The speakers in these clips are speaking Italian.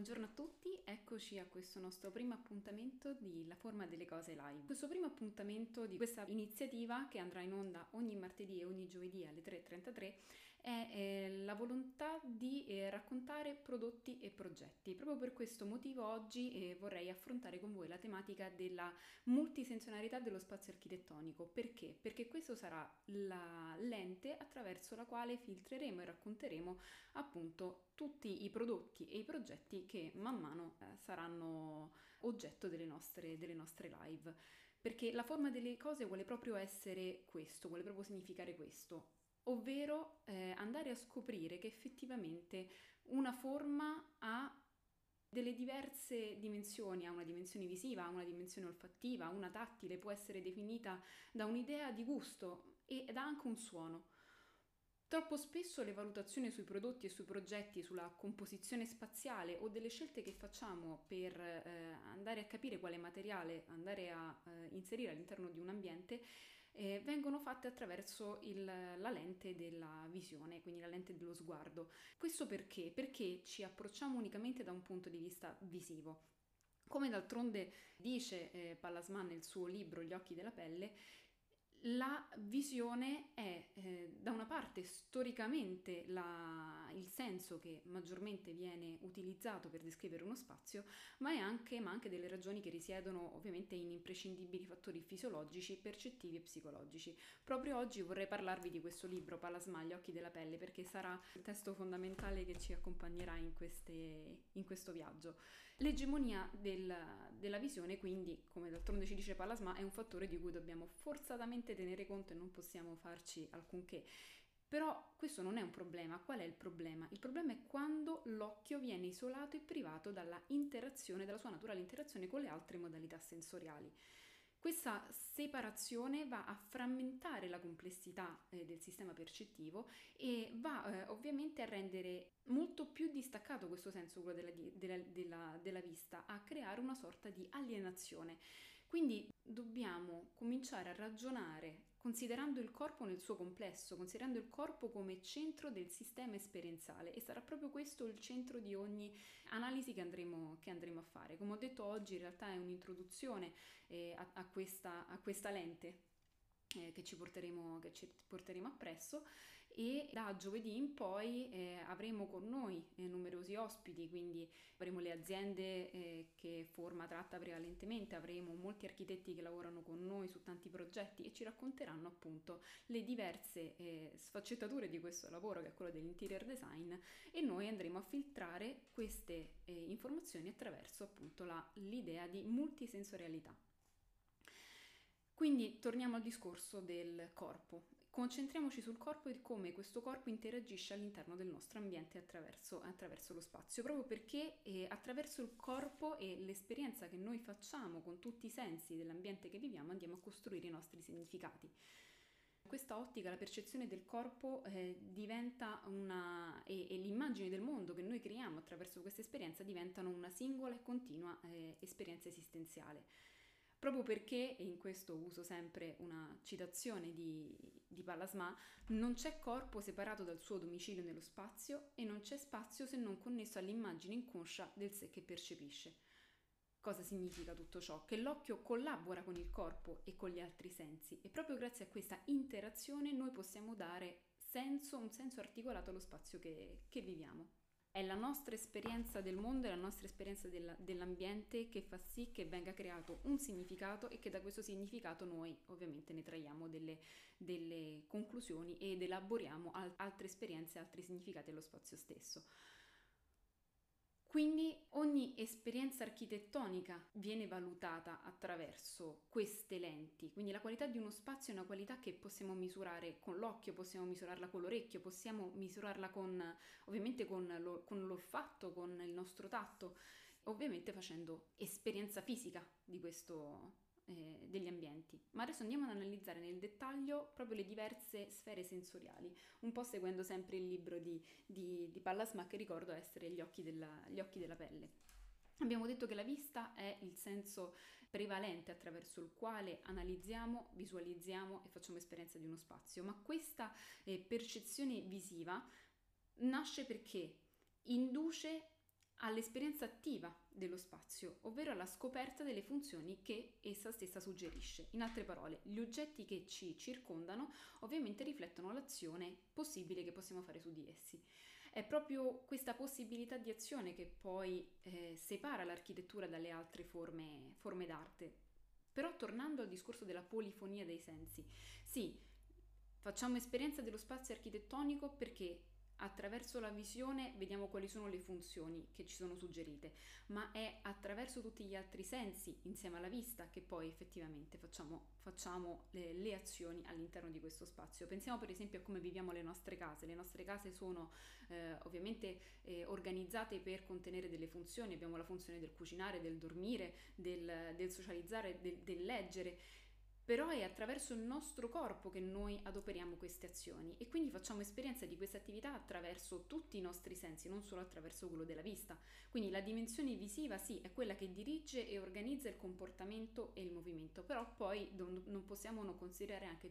Buongiorno a tutti, eccoci a questo nostro primo appuntamento di La forma delle cose live. Questo primo appuntamento di questa iniziativa che andrà in onda ogni martedì e ogni giovedì alle 3.33 è eh, la volontà di eh, raccontare prodotti e progetti. Proprio per questo motivo oggi eh, vorrei affrontare con voi la tematica della multisenzionalità dello spazio architettonico. Perché? Perché questo sarà la lente attraverso la quale filtreremo e racconteremo appunto tutti i prodotti e i progetti che man mano eh, saranno oggetto delle nostre, delle nostre live. Perché la forma delle cose vuole proprio essere questo, vuole proprio significare questo, ovvero eh, andare a scoprire che effettivamente una forma ha delle diverse dimensioni, ha una dimensione visiva, ha una dimensione olfattiva, una tattile, può essere definita da un'idea di gusto ed ha anche un suono. Troppo spesso le valutazioni sui prodotti e sui progetti, sulla composizione spaziale o delle scelte che facciamo per eh, andare a capire quale materiale andare a eh, inserire all'interno di un ambiente eh, vengono fatte attraverso il, la lente della visione, quindi la lente dello sguardo. Questo perché? Perché ci approcciamo unicamente da un punto di vista visivo. Come d'altronde dice eh, Pallasman nel suo libro Gli occhi della pelle, la visione è parte storicamente la, il senso che maggiormente viene utilizzato per descrivere uno spazio, ma, anche, ma anche delle ragioni che risiedono ovviamente in imprescindibili fattori fisiologici, percettivi e psicologici. Proprio oggi vorrei parlarvi di questo libro, Palasma, gli occhi della pelle, perché sarà il testo fondamentale che ci accompagnerà in, queste, in questo viaggio. L'egemonia del, della visione, quindi, come d'altronde ci dice Palasma, è un fattore di cui dobbiamo forzatamente tenere conto e non possiamo farci alcunché. Però questo non è un problema. Qual è il problema? Il problema è quando l'occhio viene isolato e privato dalla interazione, dalla sua naturale interazione con le altre modalità sensoriali. Questa separazione va a frammentare la complessità eh, del sistema percettivo e va eh, ovviamente a rendere molto più distaccato questo senso, quello della, della, della, della vista, a creare una sorta di alienazione. Quindi dobbiamo cominciare a ragionare considerando il corpo nel suo complesso, considerando il corpo come centro del sistema esperienziale e sarà proprio questo il centro di ogni analisi che andremo, che andremo a fare. Come ho detto oggi in realtà è un'introduzione eh, a, a, questa, a questa lente eh, che, ci porteremo, che ci porteremo appresso e da giovedì in poi eh, avremo con noi eh, numerosi ospiti, quindi avremo le aziende eh, che forma tratta prevalentemente, avremo molti architetti che lavorano con noi su tanti progetti e ci racconteranno appunto le diverse eh, sfaccettature di questo lavoro che è quello dell'interior design e noi andremo a filtrare queste eh, informazioni attraverso appunto la, l'idea di multisensorialità. Quindi torniamo al discorso del corpo. Concentriamoci sul corpo e come questo corpo interagisce all'interno del nostro ambiente attraverso, attraverso lo spazio, proprio perché eh, attraverso il corpo e l'esperienza che noi facciamo con tutti i sensi dell'ambiente che viviamo andiamo a costruire i nostri significati. In questa ottica la percezione del corpo eh, diventa una e, e, l'immagine del mondo che noi creiamo attraverso questa esperienza diventano una singola e continua eh, esperienza esistenziale proprio perché, e in questo uso sempre una citazione di, di Pallasma, non c'è corpo separato dal suo domicilio nello spazio e non c'è spazio se non connesso all'immagine inconscia del sé che percepisce. Cosa significa tutto ciò? Che l'occhio collabora con il corpo e con gli altri sensi e proprio grazie a questa interazione noi possiamo dare senso, un senso articolato allo spazio che, che viviamo. È la nostra esperienza del mondo e la nostra esperienza della, dell'ambiente che fa sì che venga creato un significato e che da questo significato noi ovviamente ne traiamo delle, delle conclusioni ed elaboriamo altre esperienze, altri significati allo spazio stesso. Quindi ogni esperienza architettonica viene valutata attraverso queste lenti, quindi la qualità di uno spazio è una qualità che possiamo misurare con l'occhio, possiamo misurarla con l'orecchio, possiamo misurarla con, ovviamente con, lo, con l'olfatto, con il nostro tatto, ovviamente facendo esperienza fisica di questo, eh, degli ambienti. Ma adesso andiamo ad analizzare nel dettaglio proprio le diverse sfere sensoriali, un po' seguendo sempre il libro di, di, di Pallasma che ricordo essere gli occhi, della, gli occhi della pelle. Abbiamo detto che la vista è il senso prevalente attraverso il quale analizziamo, visualizziamo e facciamo esperienza di uno spazio, ma questa eh, percezione visiva nasce perché induce all'esperienza attiva dello spazio, ovvero alla scoperta delle funzioni che essa stessa suggerisce. In altre parole, gli oggetti che ci circondano ovviamente riflettono l'azione possibile che possiamo fare su di essi. È proprio questa possibilità di azione che poi eh, separa l'architettura dalle altre forme, forme d'arte. Però tornando al discorso della polifonia dei sensi, sì, facciamo esperienza dello spazio architettonico perché attraverso la visione vediamo quali sono le funzioni che ci sono suggerite, ma è attraverso tutti gli altri sensi, insieme alla vista, che poi effettivamente facciamo, facciamo le, le, azioni all'interno di questo spazio. Pensiamo per esempio a come viviamo le nostre case. Le nostre case sono eh, ovviamente eh, organizzate per contenere delle funzioni, abbiamo la funzione del cucinare, del dormire, del, del socializzare, del, del leggere però è attraverso il nostro corpo che noi adoperiamo queste azioni e quindi facciamo esperienza di queste attività attraverso tutti i nostri sensi, non solo attraverso quello della vista. Quindi la dimensione visiva sì è quella che dirige e organizza il comportamento e il movimento, però poi non possiamo non considerare anche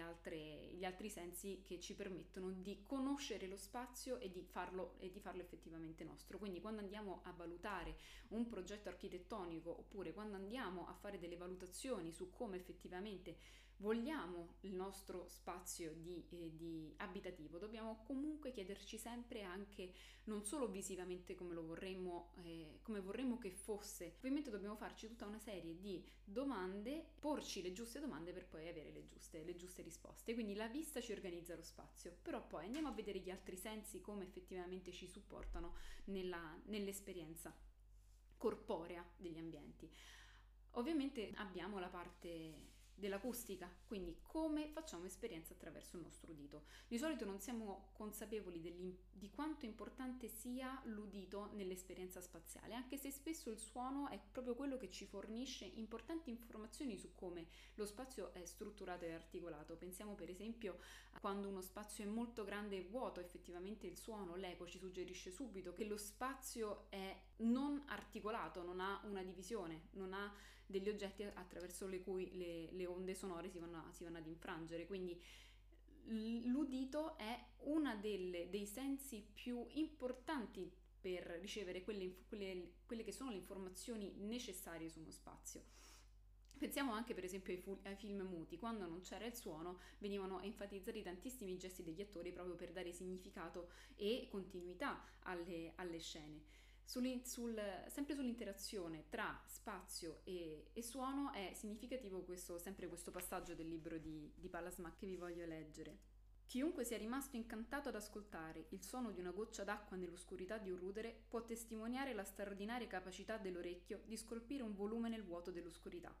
altre, gli altri sensi che ci permettono di conoscere lo spazio e di, farlo, e di farlo effettivamente nostro. Quindi quando andiamo a valutare un progetto architettonico oppure quando andiamo a fare delle valutazioni su come effettivamente vogliamo il nostro spazio di, eh, di, abitativo, dobbiamo comunque chiederci sempre anche non solo visivamente come lo vorremmo, eh, come vorremmo che fosse, ovviamente dobbiamo farci tutta una serie di domande, porci le giuste domande per poi avere le giuste, le giuste risposte. Quindi la vista ci organizza lo spazio, però poi andiamo a vedere gli altri sensi come effettivamente ci supportano nella, nell'esperienza corporea degli ambienti. Ovviamente abbiamo la parte dell'acustica, quindi come facciamo esperienza attraverso il nostro udito. Di solito non siamo consapevoli di quanto importante sia l'udito nell'esperienza spaziale, anche se spesso il suono è proprio quello che ci fornisce importanti informazioni su come lo spazio è strutturato e articolato. Pensiamo per esempio a quando uno spazio è molto grande e vuoto, effettivamente il suono, l'eco ci suggerisce subito che lo spazio è non articolato, non ha una divisione, non ha degli oggetti attraverso le cui le, le onde sonore si vanno, a, si vanno ad infrangere. Quindi l'udito è uno dei sensi più importanti per ricevere quelle, quelle, quelle, che sono le informazioni necessarie su uno spazio. Pensiamo anche per esempio ai, fu- ai, film muti, quando non c'era il suono venivano enfatizzati tantissimi gesti degli attori proprio per dare significato e continuità alle, alle scene. Sul, sul, sempre sull'interazione tra spazio e, e, suono è significativo questo, sempre questo passaggio del libro di, di Palasma che vi voglio leggere. Chiunque sia rimasto incantato ad ascoltare il suono di una goccia d'acqua nell'oscurità di un rudere può testimoniare la straordinaria capacità dell'orecchio di scolpire un volume nel vuoto dell'oscurità.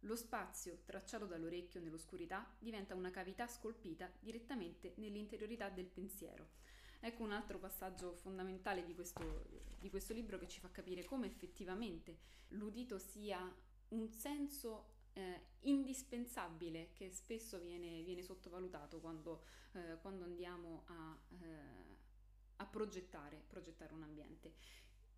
Lo spazio, tracciato dall'orecchio nell'oscurità, diventa una cavità scolpita direttamente nell'interiorità del pensiero Ecco un altro passaggio fondamentale di questo, di questo libro che ci fa capire come effettivamente l'udito sia un senso eh, indispensabile che spesso viene, viene sottovalutato quando, eh, quando andiamo a, eh, a progettare, progettare, un ambiente.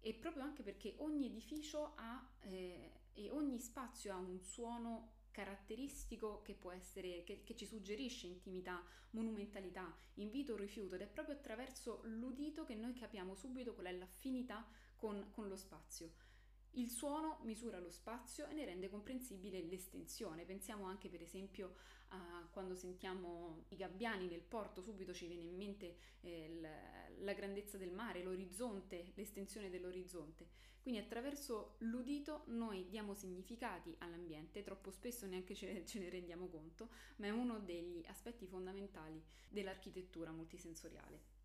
E proprio anche perché ogni edificio ha eh, e ogni spazio ha un suono caratteristico che può essere, che, che, ci suggerisce intimità, monumentalità, invito o rifiuto ed è proprio attraverso l'udito che noi capiamo subito qual è l'affinità con, con lo spazio. Il suono misura lo spazio e ne rende comprensibile l'estensione. Pensiamo anche per esempio a quando sentiamo i gabbiani nel porto, subito ci viene in mente eh, la, grandezza del mare, l'orizzonte, l'estensione dell'orizzonte. Quindi attraverso l'udito noi diamo significati all'ambiente, troppo spesso neanche ce, ce ne rendiamo conto, ma è uno degli aspetti fondamentali dell'architettura multisensoriale.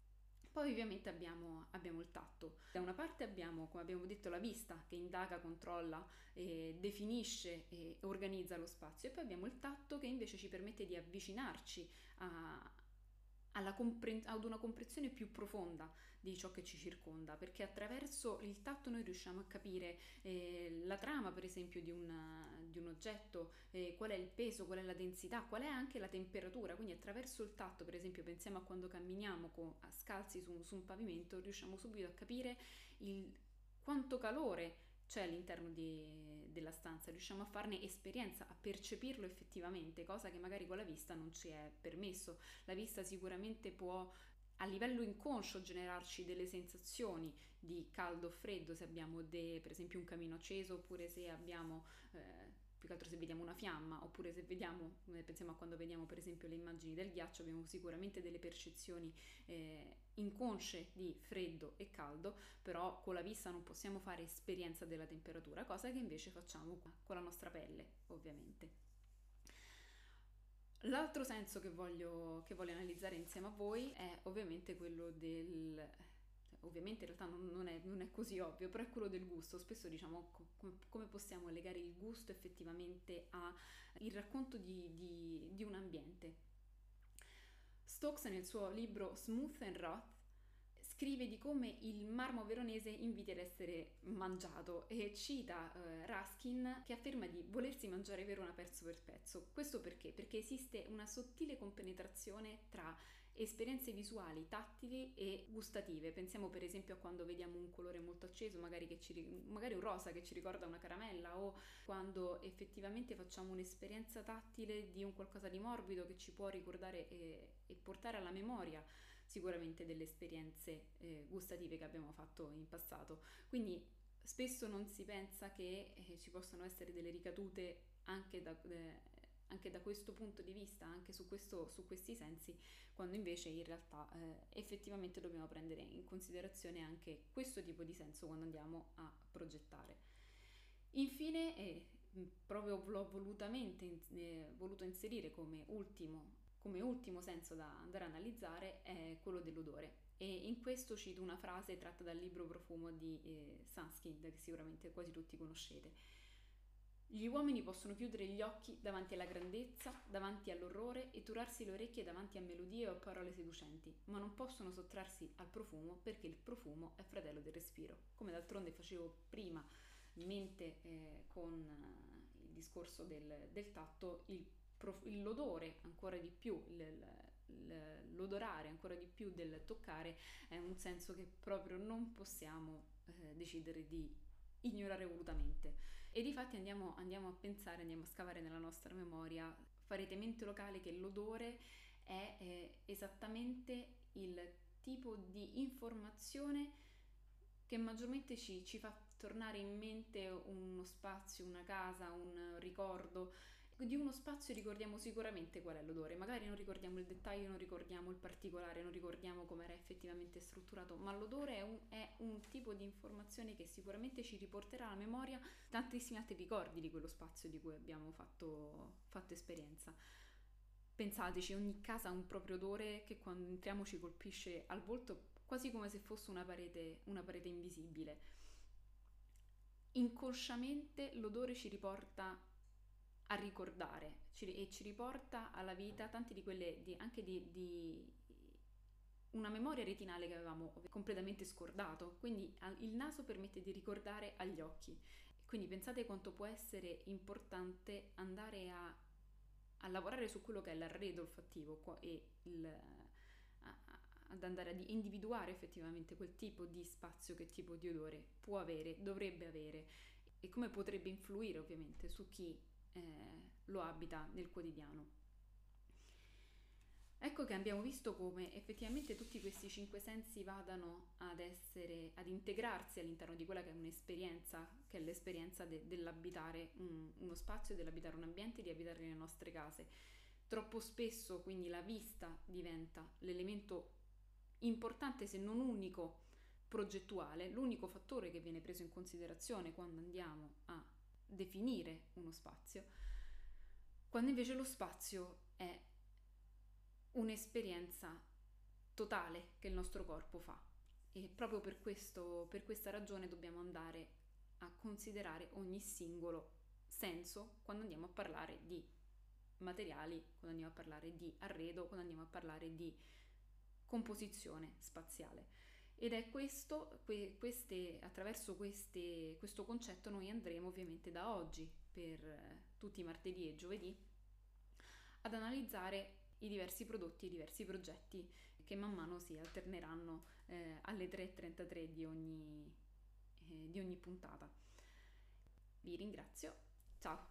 Poi ovviamente abbiamo, abbiamo, il tatto. Da una parte abbiamo, come abbiamo detto, la vista che indaga, controlla, eh, definisce e organizza lo spazio e poi abbiamo il tatto che invece ci permette di avvicinarci a, compre- ad una comprensione più profonda di ciò che ci circonda, perché attraverso il tatto noi riusciamo a capire eh, la trama, per esempio, di, una, di un oggetto, eh, qual è il peso, qual è la densità, qual è anche la temperatura. Quindi attraverso il tatto, per esempio, pensiamo a quando camminiamo con, a scalzi su, su un pavimento, riusciamo subito a capire il, quanto calore c'è all'interno di, della stanza, riusciamo a farne esperienza, a percepirlo effettivamente, cosa che magari con la vista non ci è permesso. La vista sicuramente può a livello inconscio generarci delle sensazioni di caldo o freddo se abbiamo de, per esempio un camino acceso oppure se abbiamo eh, più che altro se vediamo una fiamma oppure se vediamo, pensiamo a quando vediamo per esempio le immagini del ghiaccio, abbiamo sicuramente delle percezioni eh, inconsce di freddo e caldo, però con la vista non possiamo fare esperienza della temperatura, cosa che invece facciamo con la nostra pelle, ovviamente. L'altro senso che voglio, che voglio analizzare insieme a voi è ovviamente quello del ovviamente in realtà non è, non è, così ovvio, però è quello del gusto. Spesso diciamo co- come possiamo legare il gusto effettivamente al racconto di, di, di, un ambiente. Stokes nel suo libro Smooth and Roth scrive di come il marmo veronese inviti ad essere mangiato e cita uh, Ruskin che afferma di volersi mangiare Verona pezzo per pezzo. Questo perché? Perché esiste una sottile compenetrazione tra esperienze visuali, tattili e gustative. Pensiamo per esempio a quando vediamo un colore molto acceso, magari, ci, magari, un rosa che ci ricorda una caramella, o quando effettivamente facciamo un'esperienza tattile di un qualcosa di morbido che ci può ricordare e, e portare alla memoria sicuramente delle esperienze eh, gustative che abbiamo fatto in passato. Quindi spesso non si pensa che eh, ci possano essere delle ricadute anche da, eh, anche da questo punto di vista, anche su, questo, su questi sensi, quando invece in realtà eh, effettivamente dobbiamo prendere in considerazione anche questo tipo di senso quando andiamo a progettare. Infine, eh, proprio l'ho volutamente eh, voluto inserire come ultimo, come ultimo senso da andare a analizzare è quello dell'odore. E in questo cito una frase tratta dal libro Profumo di eh, Sunskind, che sicuramente quasi tutti conoscete gli uomini possono chiudere gli occhi davanti alla grandezza, davanti all'orrore e turarsi le orecchie davanti a melodie o parole seducenti, ma non possono sottrarsi al profumo perché il profumo è fratello del respiro. Come d'altronde facevo prima in mente eh, con eh, il discorso del, del tatto, il prof- l'odore ancora di più, l'odorare ancora di più del toccare è un senso che proprio non possiamo eh, decidere di ignorare volutamente. E di fatti andiamo, andiamo a pensare, andiamo a scavare nella nostra memoria, farete mente locale che l'odore è eh, esattamente il tipo di informazione che maggiormente ci, ci, fa tornare in mente uno spazio, una casa, un ricordo di uno spazio ricordiamo sicuramente qual è l'odore, magari non ricordiamo il dettaglio, non ricordiamo il particolare, non ricordiamo come era effettivamente strutturato, ma l'odore è un, è un, tipo di informazione che sicuramente ci riporterà alla memoria tantissimi altri ricordi di quello spazio di cui abbiamo fatto, fatto esperienza. Pensateci, ogni casa ha un proprio odore che quando entriamo ci colpisce al volto quasi come se fosse una parete, una parete invisibile. Inconsciamente l'odore ci riporta a ricordare ci, e ci riporta alla vita tante di quelle, di, anche di, di, una memoria retinale che avevamo completamente scordato. Quindi il naso permette di ricordare agli occhi. Quindi pensate quanto può essere importante andare a, a lavorare su quello che è l'arredo olfattivo e il, a, ad andare a individuare effettivamente quel tipo di spazio, che tipo di odore può avere, dovrebbe avere e come potrebbe influire ovviamente su chi eh, lo abita nel quotidiano. Ecco che abbiamo visto come effettivamente tutti questi cinque sensi vadano ad essere, ad integrarsi all'interno di quella che è un'esperienza, che è l'esperienza de, dell'abitare un, uno spazio, dell'abitare un ambiente, di abitare le nostre case. Troppo spesso quindi la vista diventa l'elemento importante, se non unico, progettuale, l'unico fattore che viene preso in considerazione quando andiamo a definire uno spazio, quando invece lo spazio è un'esperienza totale che il nostro corpo fa. E proprio per, questo, per questa ragione dobbiamo andare a considerare ogni singolo senso quando andiamo a parlare di materiali, quando andiamo a parlare di arredo, quando andiamo a parlare di composizione spaziale. Ed è questo, que, queste, attraverso queste, questo concetto noi andremo ovviamente da oggi per eh, tutti i martedì e giovedì ad analizzare i diversi prodotti i diversi progetti che man mano si alterneranno eh, alle 3.33 di ogni, eh, di ogni puntata. Vi ringrazio, ciao!